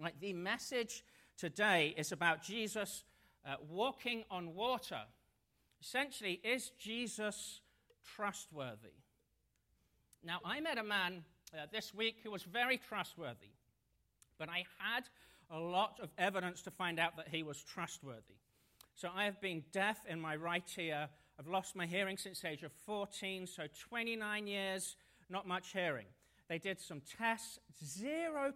Like the message today is about Jesus uh, walking on water. Essentially, is Jesus trustworthy? Now, I met a man uh, this week who was very trustworthy, but I had a lot of evidence to find out that he was trustworthy. So I have been deaf in my right ear. I've lost my hearing since age of 14, so 29 years, not much hearing. They did some tests, 0%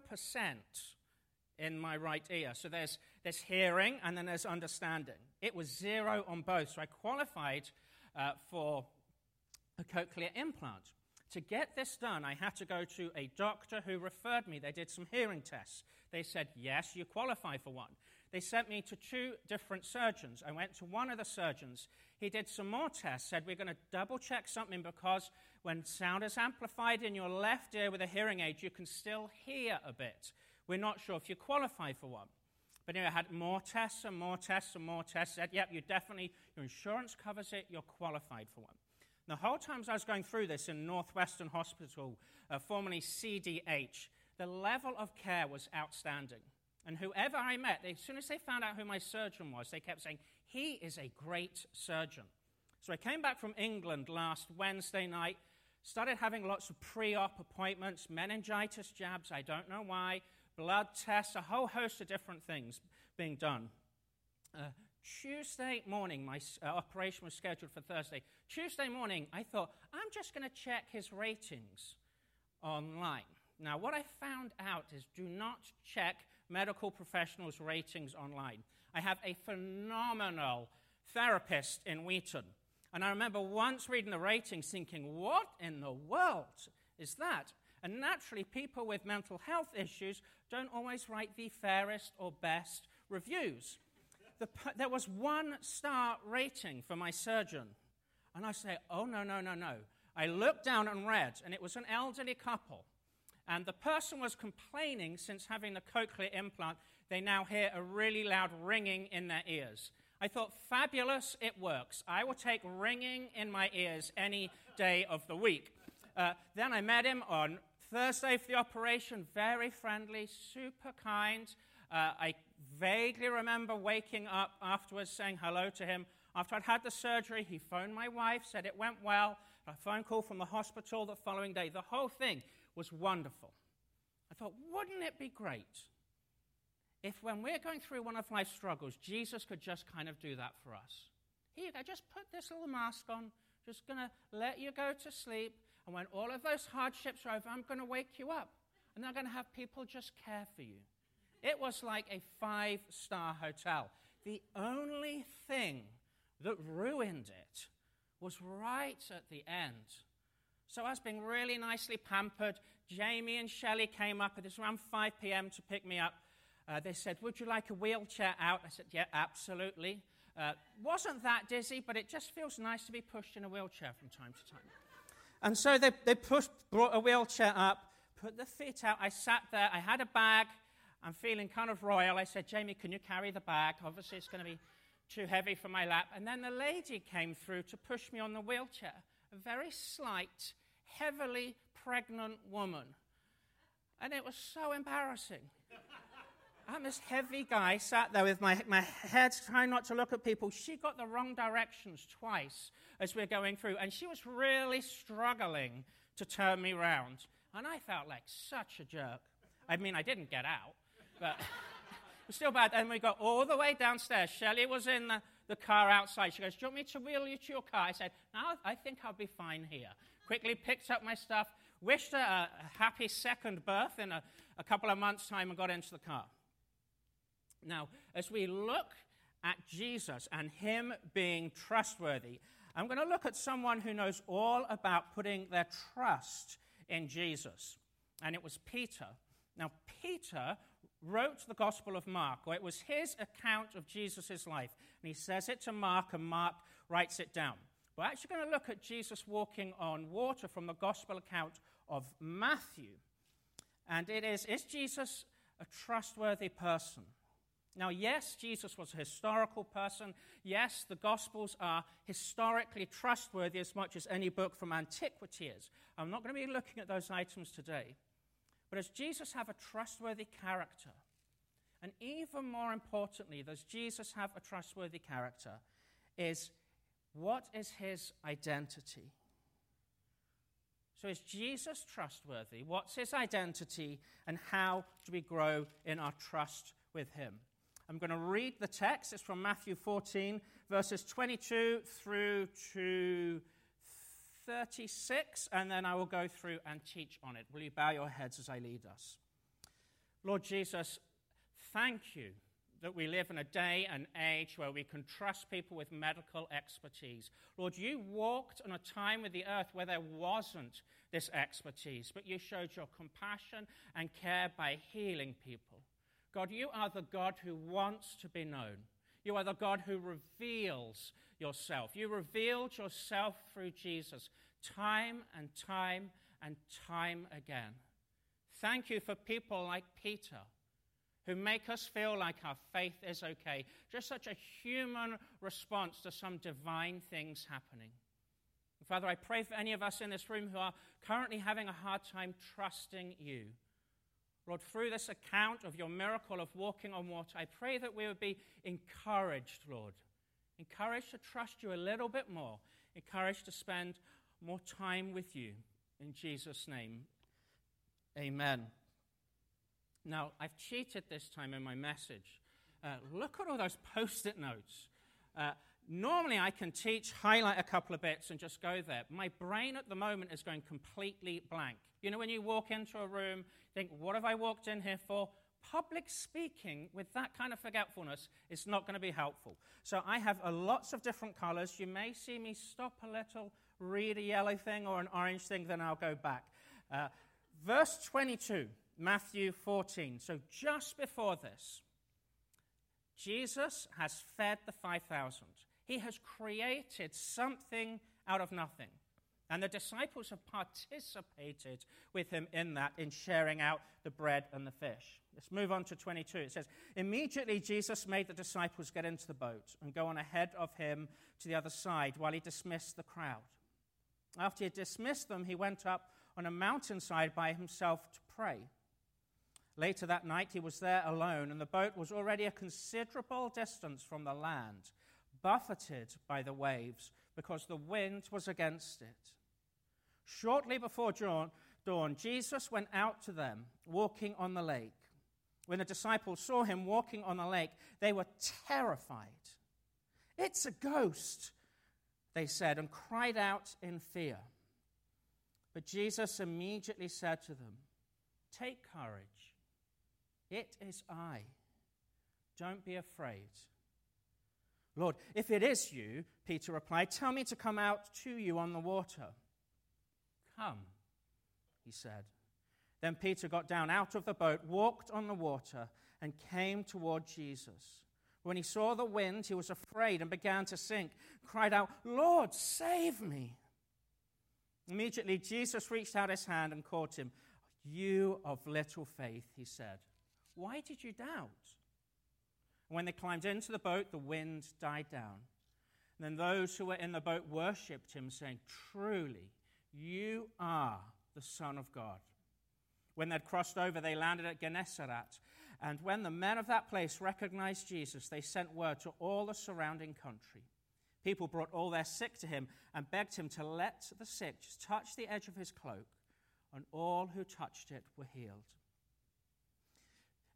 in my right ear. So there's, there's hearing and then there's understanding. It was zero on both, so I qualified uh, for a cochlear implant. To get this done, I had to go to a doctor who referred me. They did some hearing tests. They said, Yes, you qualify for one. They sent me to two different surgeons. I went to one of the surgeons. He did some more tests, said, We're going to double check something because when sound is amplified in your left ear with a hearing aid, you can still hear a bit. We're not sure if you qualify for one. But anyway, I had more tests and more tests and more tests. Said, Yep, you definitely, your insurance covers it, you're qualified for one. The whole time I was going through this in Northwestern Hospital, uh, formerly CDH, the level of care was outstanding. And whoever I met, as soon as they found out who my surgeon was, they kept saying, He is a great surgeon. So I came back from England last Wednesday night, started having lots of pre op appointments, meningitis jabs, I don't know why, blood tests, a whole host of different things being done. Uh, Tuesday morning, my uh, operation was scheduled for Thursday. Tuesday morning, I thought, I'm just going to check his ratings online. Now, what I found out is do not check medical professionals' ratings online. I have a phenomenal therapist in Wheaton. And I remember once reading the ratings thinking, what in the world is that? And naturally, people with mental health issues don't always write the fairest or best reviews the, there was one star rating for my surgeon. And I say, oh, no, no, no, no. I looked down and read, and it was an elderly couple. And the person was complaining since having the cochlear implant, they now hear a really loud ringing in their ears. I thought, fabulous, it works. I will take ringing in my ears any day of the week. Uh, then I met him on Thursday for the operation, very friendly, super kind. Uh, I vaguely remember waking up afterwards saying hello to him. After I'd had the surgery, he phoned my wife, said it went well. A phone call from the hospital the following day. The whole thing was wonderful. I thought, wouldn't it be great if when we're going through one of life's struggles, Jesus could just kind of do that for us? Here you go, just put this little mask on, just going to let you go to sleep. And when all of those hardships are over, I'm going to wake you up. And I'm going to have people just care for you. It was like a five star hotel. The only thing that ruined it was right at the end. So I was being really nicely pampered. Jamie and Shelley came up, was around 5 p.m. to pick me up. Uh, they said, Would you like a wheelchair out? I said, Yeah, absolutely. Uh, wasn't that dizzy, but it just feels nice to be pushed in a wheelchair from time to time. And so they, they pushed, brought a wheelchair up, put the feet out. I sat there, I had a bag, I'm feeling kind of royal. I said, Jamie, can you carry the bag? Obviously, it's going to be too heavy for my lap. And then the lady came through to push me on the wheelchair. A very slight, heavily pregnant woman. And it was so embarrassing. I'm this heavy guy sat there with my, my head trying not to look at people. She got the wrong directions twice as we we're going through, and she was really struggling to turn me round. And I felt like such a jerk. I mean, I didn't get out, but it was still bad. And we got all the way downstairs. Shelley was in the, the car outside. She goes, Do you want me to wheel you to your car? I said, No, I think I'll be fine here. Quickly picked up my stuff, wished her a, happy second birth in a, a couple of months' time, and got into the car. Now, as we look at Jesus and him being trustworthy, I'm going to look at someone who knows all about putting their trust in Jesus. And it was Peter. Now, Peter wrote the Gospel of Mark, or it was his account of Jesus' life. And he says it to Mark, and Mark writes it down. We're actually going to look at Jesus walking on water from the Gospel account of Matthew. And it is Is Jesus a trustworthy person? Now, yes, Jesus was a historical person. Yes, the Gospels are historically trustworthy as much as any book from antiquity is. I'm not going to be looking at those items today. But does Jesus have a trustworthy character? and even more importantly, does Jesus have a trustworthy character? Is what is his identity? So, is Jesus trustworthy? What's his identity? And how do we grow in our trust with him? I'm going to read the text. It's from Matthew 14, verses 22 through to 36, and then I will go through and teach on it. Will you bow your heads as I lead us? Lord Jesus, thank you that we live in a day and age where we can trust people with medical expertise. Lord, you walked on a time with the earth where there wasn't this expertise, but you showed your compassion and care by healing people. God, you are the God who wants to be known. You are the God who reveals yourself. You revealed yourself through Jesus time and time and time again. Thank you for people like Peter who make us feel like our faith is okay. Just such a human response to some divine things happening. Father, I pray for any of us in this room who are currently having a hard time trusting you. Lord, through this account of your miracle of walking on water, I pray that we would be encouraged, Lord. Encouraged to trust you a little bit more. Encouraged to spend more time with you. In Jesus' name, amen. Now, I've cheated this time in my message. Uh, look at all those post it notes. Uh, normally, I can teach, highlight a couple of bits, and just go there. My brain at the moment is going completely blank. You know, when you walk into a room, think, what have I walked in here for? Public speaking with that kind of forgetfulness is not going to be helpful. So I have lots of different colors. You may see me stop a little, read a yellow thing or an orange thing, then I'll go back. Uh, verse 22. Matthew 14. So just before this, Jesus has fed the 5,000. He has created something out of nothing. And the disciples have participated with him in that, in sharing out the bread and the fish. Let's move on to 22. It says, Immediately Jesus made the disciples get into the boat and go on ahead of him to the other side while he dismissed the crowd. After he dismissed them, he went up on a mountainside by himself to pray. Later that night, he was there alone, and the boat was already a considerable distance from the land, buffeted by the waves, because the wind was against it. Shortly before dawn, Jesus went out to them, walking on the lake. When the disciples saw him walking on the lake, they were terrified. It's a ghost, they said, and cried out in fear. But Jesus immediately said to them, Take courage. It is I. Don't be afraid. Lord, if it is you, Peter replied, tell me to come out to you on the water. Come, he said. Then Peter got down out of the boat, walked on the water, and came toward Jesus. When he saw the wind, he was afraid and began to sink, cried out, Lord, save me. Immediately, Jesus reached out his hand and caught him. You of little faith, he said. Why did you doubt? When they climbed into the boat, the wind died down. And then those who were in the boat worshipped him, saying, Truly, you are the Son of God. When they'd crossed over, they landed at Gennesaret. And when the men of that place recognized Jesus, they sent word to all the surrounding country. People brought all their sick to him and begged him to let the sick just touch the edge of his cloak, and all who touched it were healed.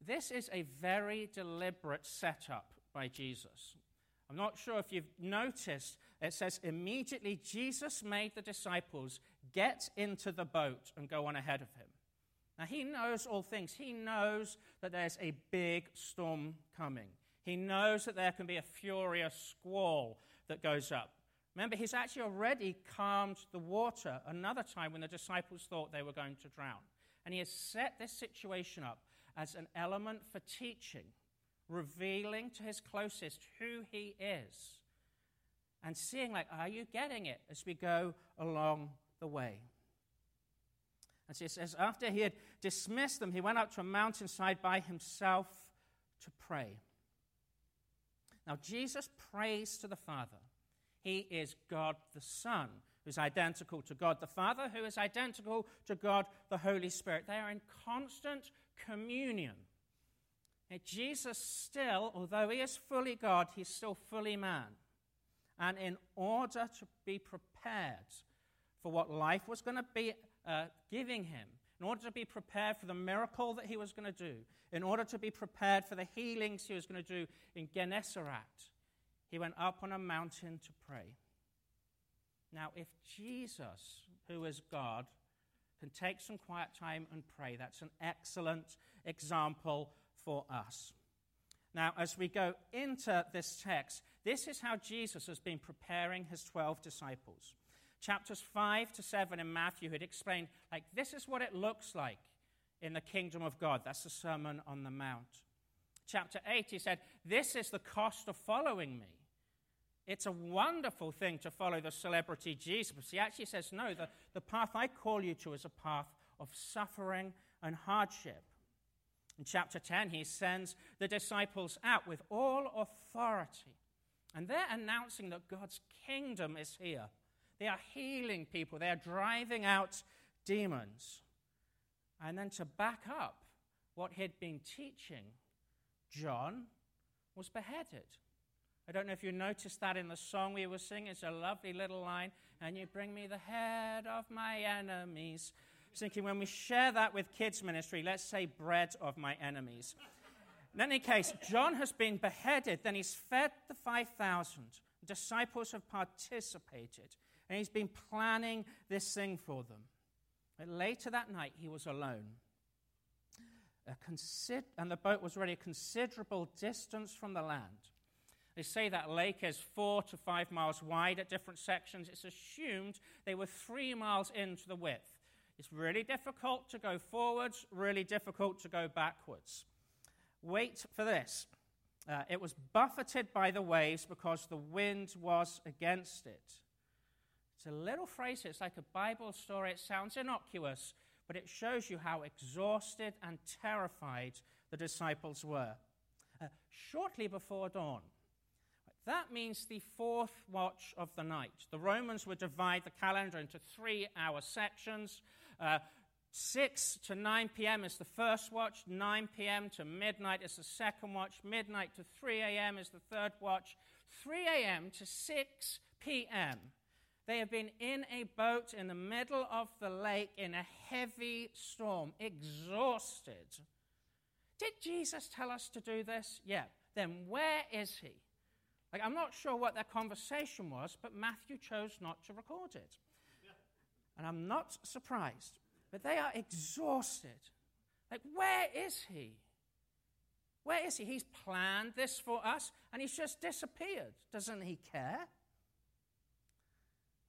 This is a very deliberate setup by Jesus. I'm not sure if you've noticed, it says immediately Jesus made the disciples get into the boat and go on ahead of him. Now, he knows all things. He knows that there's a big storm coming. He knows that there can be a furious squall that goes up. Remember, he's actually already calmed the water another time when the disciples thought they were going to drown. And he has set this situation up as an element for teaching, revealing to his closest who he is, and seeing, like, are you getting it as we go along the way? And so it says, after he had dismissed them, he went up to a mountainside by himself to pray. Now, Jesus prays to the Father. He is God the Son, who's identical to God the Father, who is identical to God the Holy Spirit. They are in constant communion. Jesus still, although he is fully God, he's still fully man. And in order to be prepared for what life was going to be uh, giving him, in order to be prepared for the miracle that he was going to do, in order to be prepared for the healings he was going to do in Gennesaret, he went up on a mountain to pray. Now, if Jesus, who is God, can take some quiet time and pray, that's an excellent example for us. Now, as we go into this text, this is how Jesus has been preparing his 12 disciples. Chapters 5 to 7 in Matthew had explained, like, this is what it looks like in the kingdom of God. That's the Sermon on the Mount. Chapter 8, he said, This is the cost of following me. It's a wonderful thing to follow the celebrity Jesus. He actually says, No, the, the path I call you to is a path of suffering and hardship. In chapter 10, he sends the disciples out with all authority. And they're announcing that God's kingdom is here. They are healing people, they are driving out demons. And then to back up what he'd been teaching, John was beheaded. I don't know if you noticed that in the song we were singing. It's a lovely little line. And you bring me the head of my enemies thinking when we share that with kids' ministry, let's say bread of my enemies. In any case, John has been beheaded, then he's fed the 5,000. Disciples have participated, and he's been planning this thing for them. But later that night, he was alone. And the boat was already a considerable distance from the land. They say that lake is four to five miles wide at different sections. It's assumed they were three miles into the width. It's really difficult to go forwards, really difficult to go backwards. Wait for this. Uh, it was buffeted by the waves because the wind was against it. It's a little phrase, it's like a Bible story. It sounds innocuous, but it shows you how exhausted and terrified the disciples were. Uh, shortly before dawn, that means the fourth watch of the night. The Romans would divide the calendar into three hour sections. Uh, 6 to 9 p.m. is the first watch, 9 p.m. to midnight is the second watch, midnight to 3 a.m. is the third watch, 3 a.m. to 6 p.m. They have been in a boat in the middle of the lake in a heavy storm, exhausted. Did Jesus tell us to do this? Yeah. Then where is he? Like, I'm not sure what their conversation was, but Matthew chose not to record it and I'm not surprised. But they are exhausted. Like, where is he? Where is he? He's planned this for us and he's just disappeared. Doesn't he care?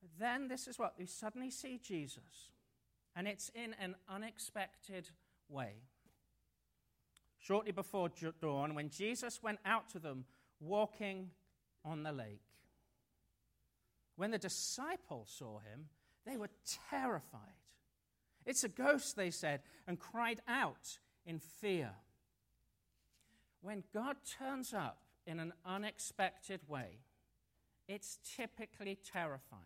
But then this is what we suddenly see Jesus, and it's in an unexpected way. Shortly before dawn, when Jesus went out to them walking on the lake, when the disciples saw him, they were terrified. It's a ghost, they said, and cried out in fear. When God turns up in an unexpected way, it's typically terrifying.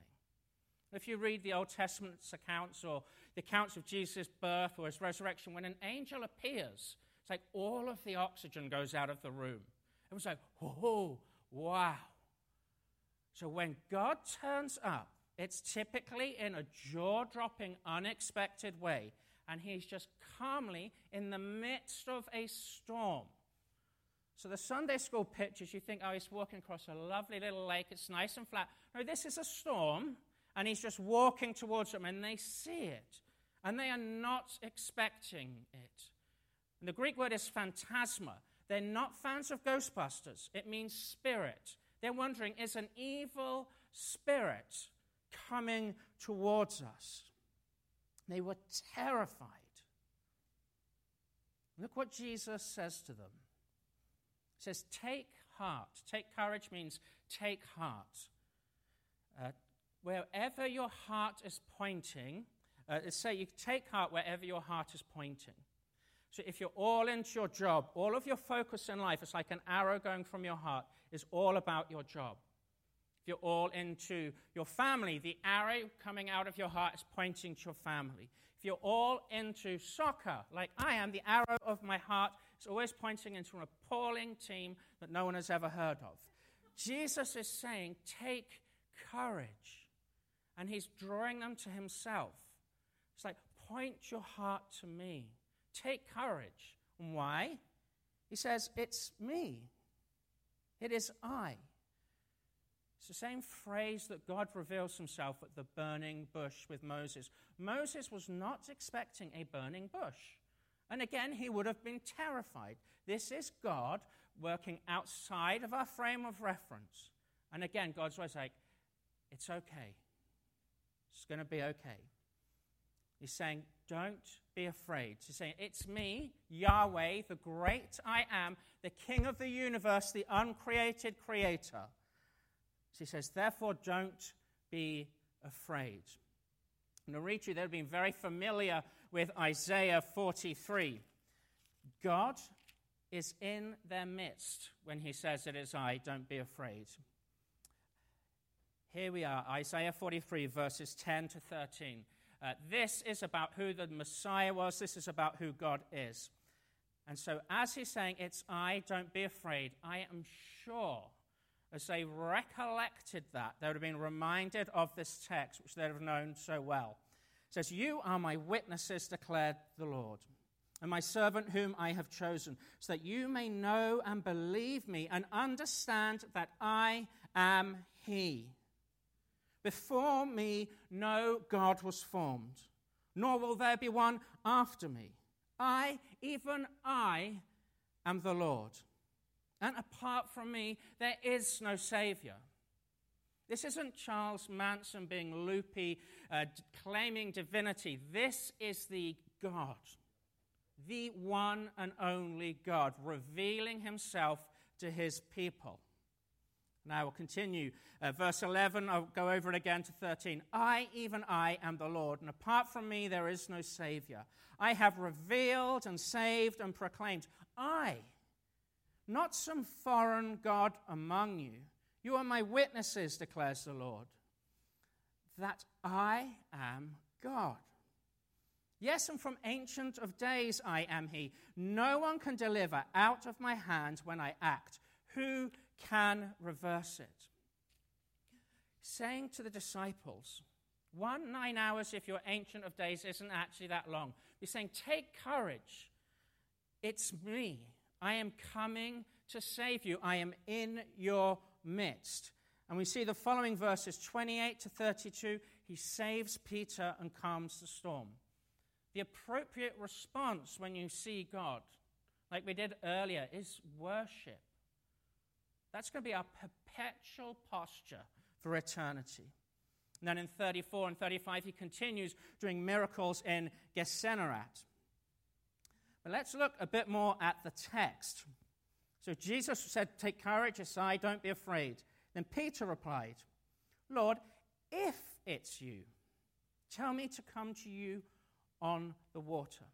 If you read the Old Testament's accounts or the accounts of Jesus' birth or his resurrection, when an angel appears, it's like all of the oxygen goes out of the room. It was like, oh, wow. So when God turns up, it's typically in a jaw dropping, unexpected way, and he's just calmly in the midst of a storm. So, the Sunday school pictures, you think, oh, he's walking across a lovely little lake, it's nice and flat. No, this is a storm, and he's just walking towards them, and they see it, and they are not expecting it. And the Greek word is phantasma. They're not fans of Ghostbusters, it means spirit. They're wondering, is an evil spirit coming towards us. They were terrified. Look what Jesus says to them. He says, Take heart. Take courage means take heart. Uh, wherever your heart is pointing, uh, say you take heart wherever your heart is pointing. So if you're all into your job, all of your focus in life is like an arrow going from your heart, is all about your job. If you're all into your family, the arrow coming out of your heart is pointing to your family. If you're all into soccer, like I am, the arrow of my heart is always pointing into an appalling team that no one has ever heard of. Jesus is saying, Take courage. And he's drawing them to himself. It's like, Point your heart to me. Take courage. Why? He says, It's me. It is I. It's the same phrase that God reveals himself at the burning bush with Moses. Moses was not expecting a burning bush. And again, he would have been terrified. This is God working outside of our frame of reference. And again, God's always like, it's okay. It's going to be okay. He's saying, don't be afraid. He's saying, it's me, Yahweh, the great I am, the King of the universe, the uncreated creator. So he says, Therefore, don't be afraid. And read you, they've been very familiar with Isaiah 43. God is in their midst when he says, It is I, don't be afraid. Here we are, Isaiah 43, verses 10 to 13. Uh, this is about who the Messiah was, this is about who God is. And so, as he's saying, It's I, don't be afraid, I am sure as they recollected that, they would have been reminded of this text, which they'd have known so well. It says, You are my witnesses, declared the Lord, and my servant whom I have chosen, so that you may know and believe me and understand that I am He. Before me, no God was formed, nor will there be one after me. I, even I, am the Lord and apart from me, there is no Savior. This isn't Charles Manson being loopy, uh, claiming divinity. This is the God, the one and only God, revealing himself to his people. Now we'll continue. Uh, verse 11, I'll go over it again to 13. I, even I, am the Lord, and apart from me there is no Savior. I have revealed and saved and proclaimed. I not some foreign God among you. You are my witnesses, declares the Lord, that I am God. Yes, and from ancient of days I am He. No one can deliver out of my hand when I act. Who can reverse it? Saying to the disciples, one nine hours, if you're ancient of days, isn't actually that long. He's saying, Take courage. It's me. I am coming to save you. I am in your midst. And we see the following verses 28 to 32. He saves Peter and calms the storm. The appropriate response when you see God, like we did earlier, is worship. That's going to be our perpetual posture for eternity. And then in 34 and 35, he continues doing miracles in Gennesaret. But let's look a bit more at the text. So Jesus said, Take courage, aside, don't be afraid. Then Peter replied, Lord, if it's you, tell me to come to you on the water.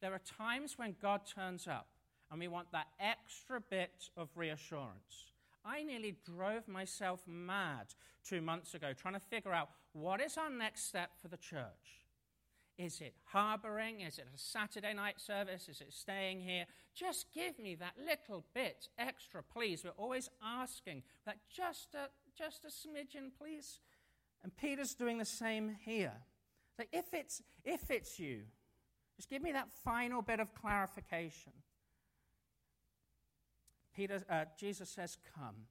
There are times when God turns up and we want that extra bit of reassurance. I nearly drove myself mad two months ago trying to figure out what is our next step for the church. Is it harboring? Is it a Saturday night service? Is it staying here? Just give me that little bit extra, please. We're always asking that just a, just a smidgen, please. And Peter's doing the same here. Like if it's if it's you, just give me that final bit of clarification. Peter, uh, Jesus says, "Come."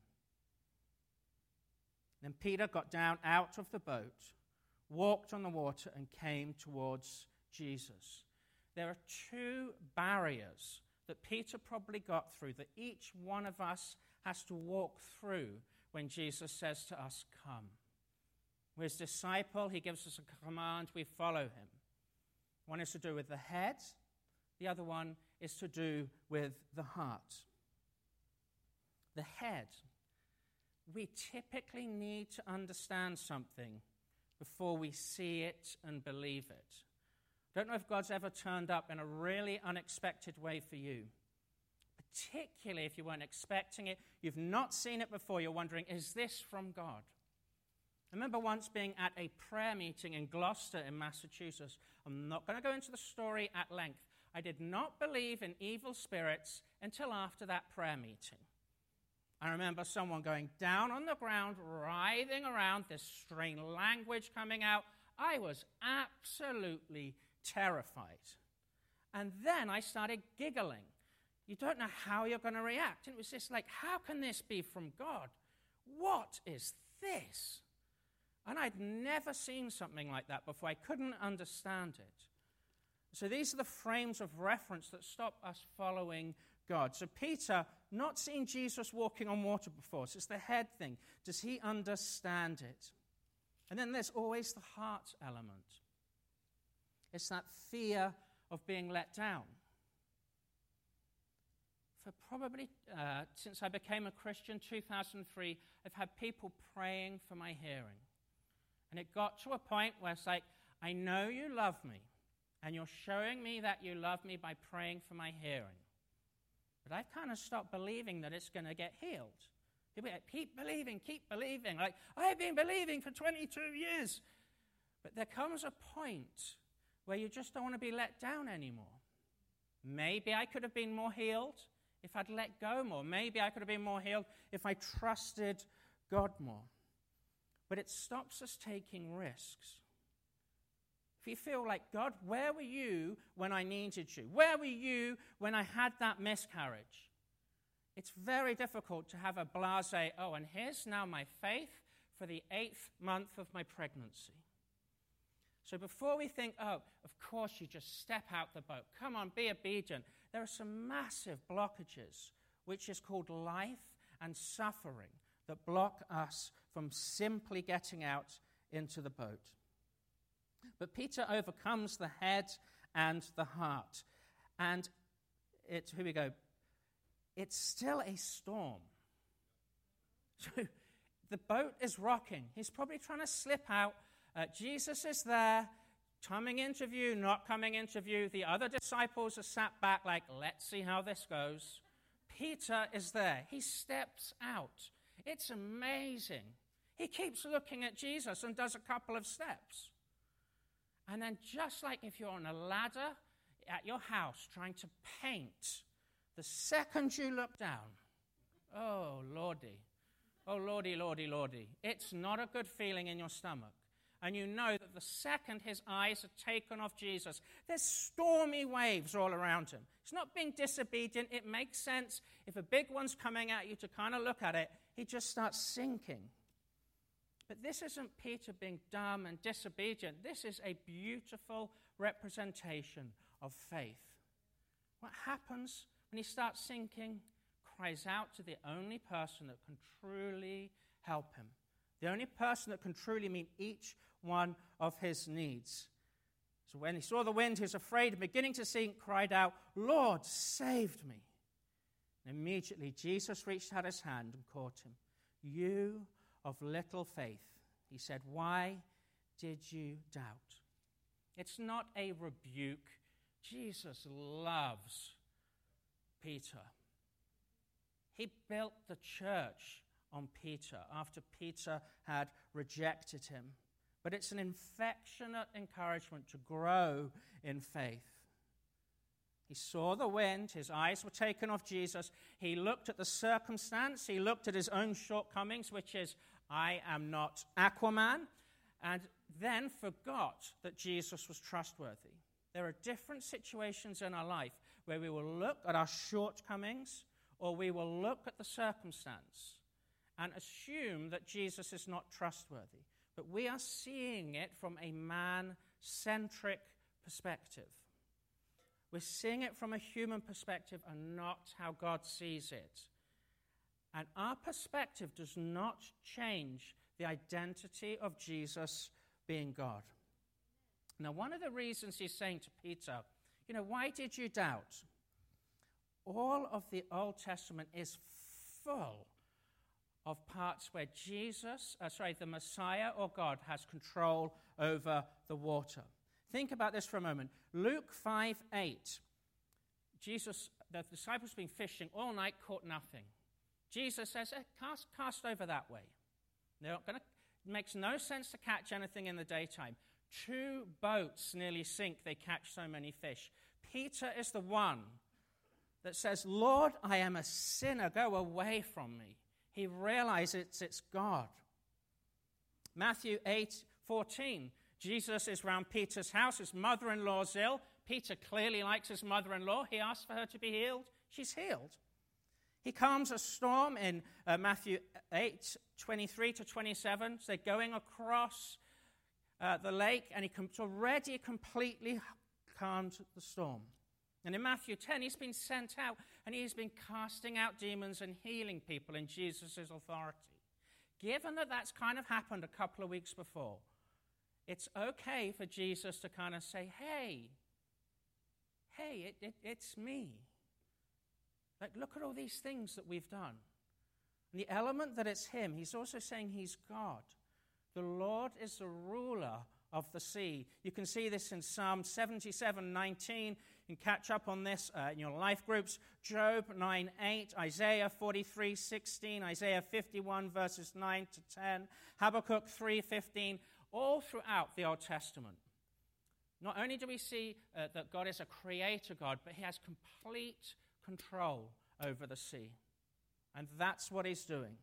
Then Peter got down out of the boat walked on the water, and came towards Jesus. There are two barriers that Peter probably got through that each one of us has to walk through when Jesus says to us, Come. We're his disciple, he gives us a command, we follow him. One is to do with the head, the other one is to do with the heart. The head. We typically need to understand something before we see it and believe it. I Don't know if God's ever turned up in a really unexpected way for you. Particularly if you weren't expecting it, you've not seen it before, you're wondering, is this from God? I remember once being at a prayer meeting in Gloucester in Massachusetts. I'm not going to go into the story at length. I did not believe in evil spirits until after that prayer meeting. I remember someone going down on the ground, writhing around, this strange language coming out. I was absolutely terrified. And then I started giggling. You don't know how you're going to react. And it was just like, how can this be from God? What is this? And I'd never seen something like that before. I couldn't understand it. So these are the frames of reference that stop us following God. So Peter, not seeing Jesus walking on water before, so it's the head thing. Does he understand it? And then there's always the heart element. It's that fear of being let down. For probably uh, since I became a Christian, 2003, I've had people praying for my hearing. And it got to a point where it's like, I know you love me, and you're showing me that you love me by praying for my hearing. But I've kind of stopped believing that it's going to get healed. People like, keep believing, keep believing. Like, I've been believing for 22 years. But there comes a point where you just don't want to be let down anymore. Maybe I could have been more healed if I'd let go more. Maybe I could have been more healed if I trusted God more. But it stops us taking risks. If you feel like, God, where were you when I needed you? Where were you when I had that miscarriage? It's very difficult to have a blase, oh, and here's now my faith for the eighth month of my pregnancy. So before we think, oh, of course you just step out the boat, come on, be obedient, there are some massive blockages, which is called life and suffering, that block us from simply getting out into the boat. But Peter overcomes the head and the heart. And it, here we go. It's still a storm. So the boat is rocking. He's probably trying to slip out. Uh, Jesus is there, coming into view, not coming into view. The other disciples are sat back, like, let's see how this goes. Peter is there. He steps out. It's amazing. He keeps looking at Jesus and does a couple of steps. And then, just like if you're on a ladder at your house trying to paint, the second you look down, oh, Lordy, oh, Lordy, Lordy, Lordy, it's not a good feeling in your stomach. And you know that the second his eyes are taken off Jesus, there's stormy waves all around him. He's not being disobedient. It makes sense. If a big one's coming at you to kind of look at it, he just starts sinking. But this isn't Peter being dumb and disobedient. This is a beautiful representation of faith. What happens when he starts sinking? Cries out to the only person that can truly help him, the only person that can truly meet each one of his needs. So when he saw the wind, he was afraid and beginning to sink, cried out, Lord, saved me. And immediately Jesus reached out his hand and caught him. You of little faith. He said, Why did you doubt? It's not a rebuke. Jesus loves Peter. He built the church on Peter after Peter had rejected him. But it's an affectionate encouragement to grow in faith. He saw the wind, his eyes were taken off Jesus. He looked at the circumstance, he looked at his own shortcomings, which is, I am not Aquaman, and then forgot that Jesus was trustworthy. There are different situations in our life where we will look at our shortcomings or we will look at the circumstance and assume that Jesus is not trustworthy. But we are seeing it from a man centric perspective. We're seeing it from a human perspective and not how God sees it. And our perspective does not change the identity of Jesus being God. Now, one of the reasons he's saying to Peter, you know, why did you doubt? All of the Old Testament is full of parts where Jesus, uh, sorry, the Messiah or God has control over the water. Think about this for a moment. Luke 5 8. Jesus, the disciples have been fishing all night, caught nothing. Jesus says, eh, cast, cast over that way. They're going to, makes no sense to catch anything in the daytime. Two boats nearly sink, they catch so many fish. Peter is the one that says, Lord, I am a sinner, go away from me. He realizes it's God. Matthew 8 14, Jesus is round Peter's house. His mother in law's ill. Peter clearly likes his mother in law. He asks for her to be healed. She's healed. He calms a storm in uh, Matthew 8 23 to 27. So they're going across uh, the lake, and he com- already completely calmed the storm. And in Matthew 10, he's been sent out and he's been casting out demons and healing people in Jesus' authority. Given that that's kind of happened a couple of weeks before, it's okay for Jesus to kind of say, hey, hey, it, it, it's me. Like, look at all these things that we've done. And the element that it's Him, He's also saying He's God. The Lord is the ruler of the sea. You can see this in Psalm 77 19. You can catch up on this uh, in your life groups. Job 9 8, Isaiah 43 16, Isaiah 51 verses 9 to 10, Habakkuk 3 15, all throughout the Old Testament. Not only do we see uh, that God is a creator God, but He has complete control over the sea. And that's what He's doing.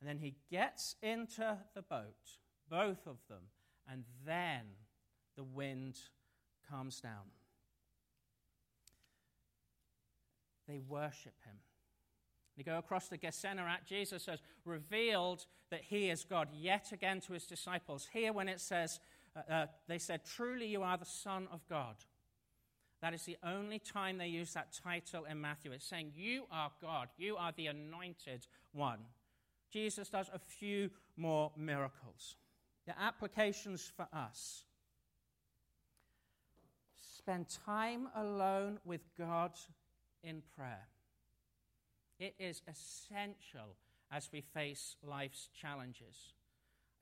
And then He gets into the boat, both of them, and then the wind calms down. They worship him. They go across the Gennesaret. Jesus has revealed that he is God yet again to his disciples. Here, when it says, uh, uh, they said, Truly you are the Son of God. That is the only time they use that title in Matthew. It's saying, You are God. You are the anointed one. Jesus does a few more miracles. The applications for us spend time alone with God in prayer. It is essential as we face life's challenges.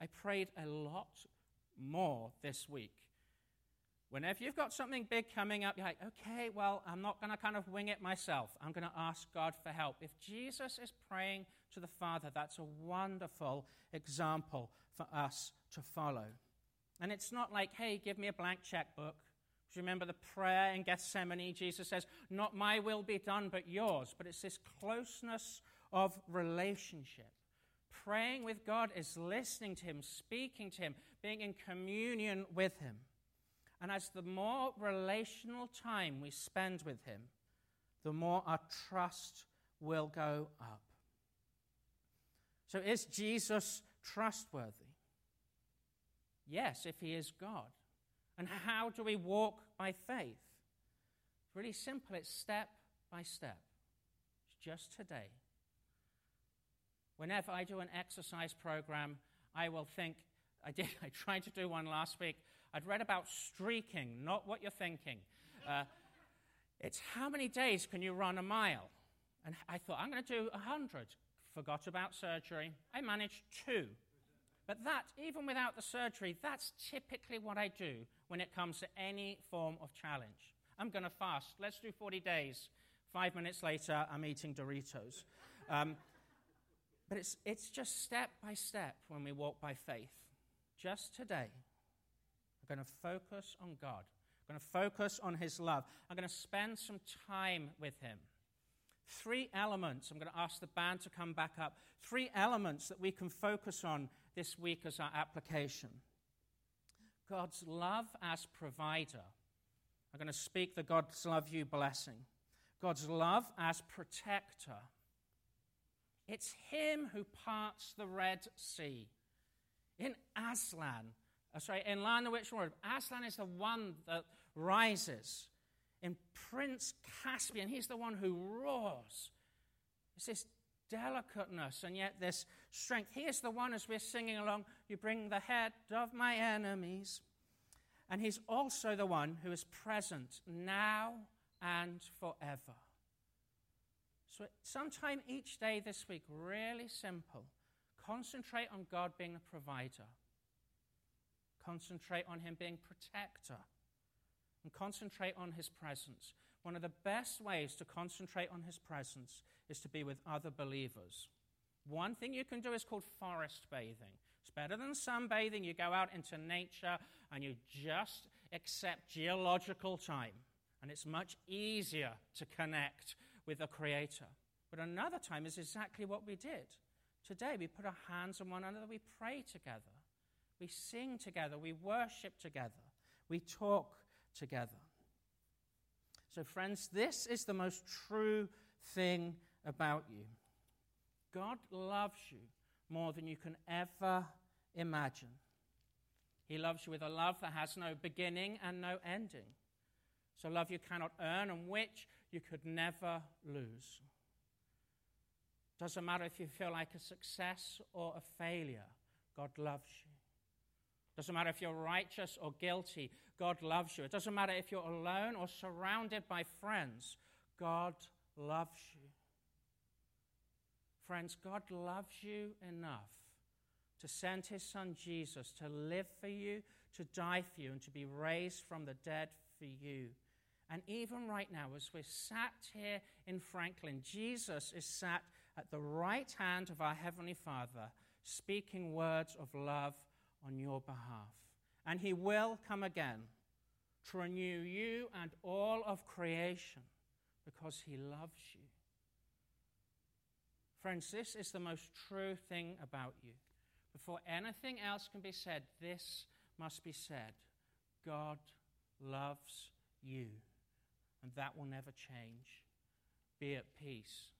I prayed a lot more this week. Whenever you've got something big coming up, you're like, okay, well, I'm not going to kind of wing it myself. I'm going to ask God for help. If Jesus is praying to the Father, that's a wonderful example for us to follow. And it's not like, hey, give me a blank checkbook. Do you remember the prayer in Gethsemane? Jesus says, Not my will be done, but yours. But it's this closeness of relationship. Praying with God is listening to Him, speaking to Him, being in communion with Him. And as the more relational time we spend with Him, the more our trust will go up. So, is Jesus trustworthy? Yes, if He is God. And how do we walk by faith? It's really simple, it's step by step. It's just today. Whenever I do an exercise program, I will think, I did, I tried to do one last week. I'd read about streaking, not what you're thinking. Uh, it's how many days can you run a mile? And I thought, I'm going to do 100. Forgot about surgery. I managed two. But that, even without the surgery, that's typically what I do when it comes to any form of challenge. I'm going to fast. Let's do 40 days. Five minutes later, I'm eating Doritos. Um, but it's, it's just step by step when we walk by faith. Just today, I'm going to focus on God. I'm going to focus on His love. I'm going to spend some time with Him. Three elements, I'm going to ask the band to come back up. Three elements that we can focus on this week as our application. God's love as provider. I'm going to speak the God's love you blessing. God's love as protector. It's Him who parts the Red Sea. In Aslan, uh, sorry, in Lion the Witch Word, Aslan is the one that rises. In Prince Caspian, he's the one who roars. It's this delicateness and yet this strength. He is the one, as we're singing along, you bring the head of my enemies. And he's also the one who is present now and forever. So, sometime each day this week, really simple. Concentrate on God being the provider, concentrate on Him being protector, and concentrate on His presence. One of the best ways to concentrate on His presence is to be with other believers. One thing you can do is called forest bathing. It's better than sunbathing. You go out into nature and you just accept geological time. and it's much easier to connect with the Creator. But another time is exactly what we did. Today, we put our hands on one another, we pray together, we sing together, we worship together, we talk together. So, friends, this is the most true thing about you. God loves you more than you can ever imagine. He loves you with a love that has no beginning and no ending. So, love you cannot earn and which you could never lose. Doesn't matter if you feel like a success or a failure, God loves you. Doesn't matter if you're righteous or guilty, God loves you. It doesn't matter if you're alone or surrounded by friends, God loves you. Friends, God loves you enough to send his son Jesus to live for you, to die for you, and to be raised from the dead for you. And even right now, as we're sat here in Franklin, Jesus is sat at the right hand of our Heavenly Father, speaking words of love on your behalf. And He will come again to renew you and all of creation because He loves you. Friends, this is the most true thing about you. Before anything else can be said, this must be said God loves you, and that will never change. Be at peace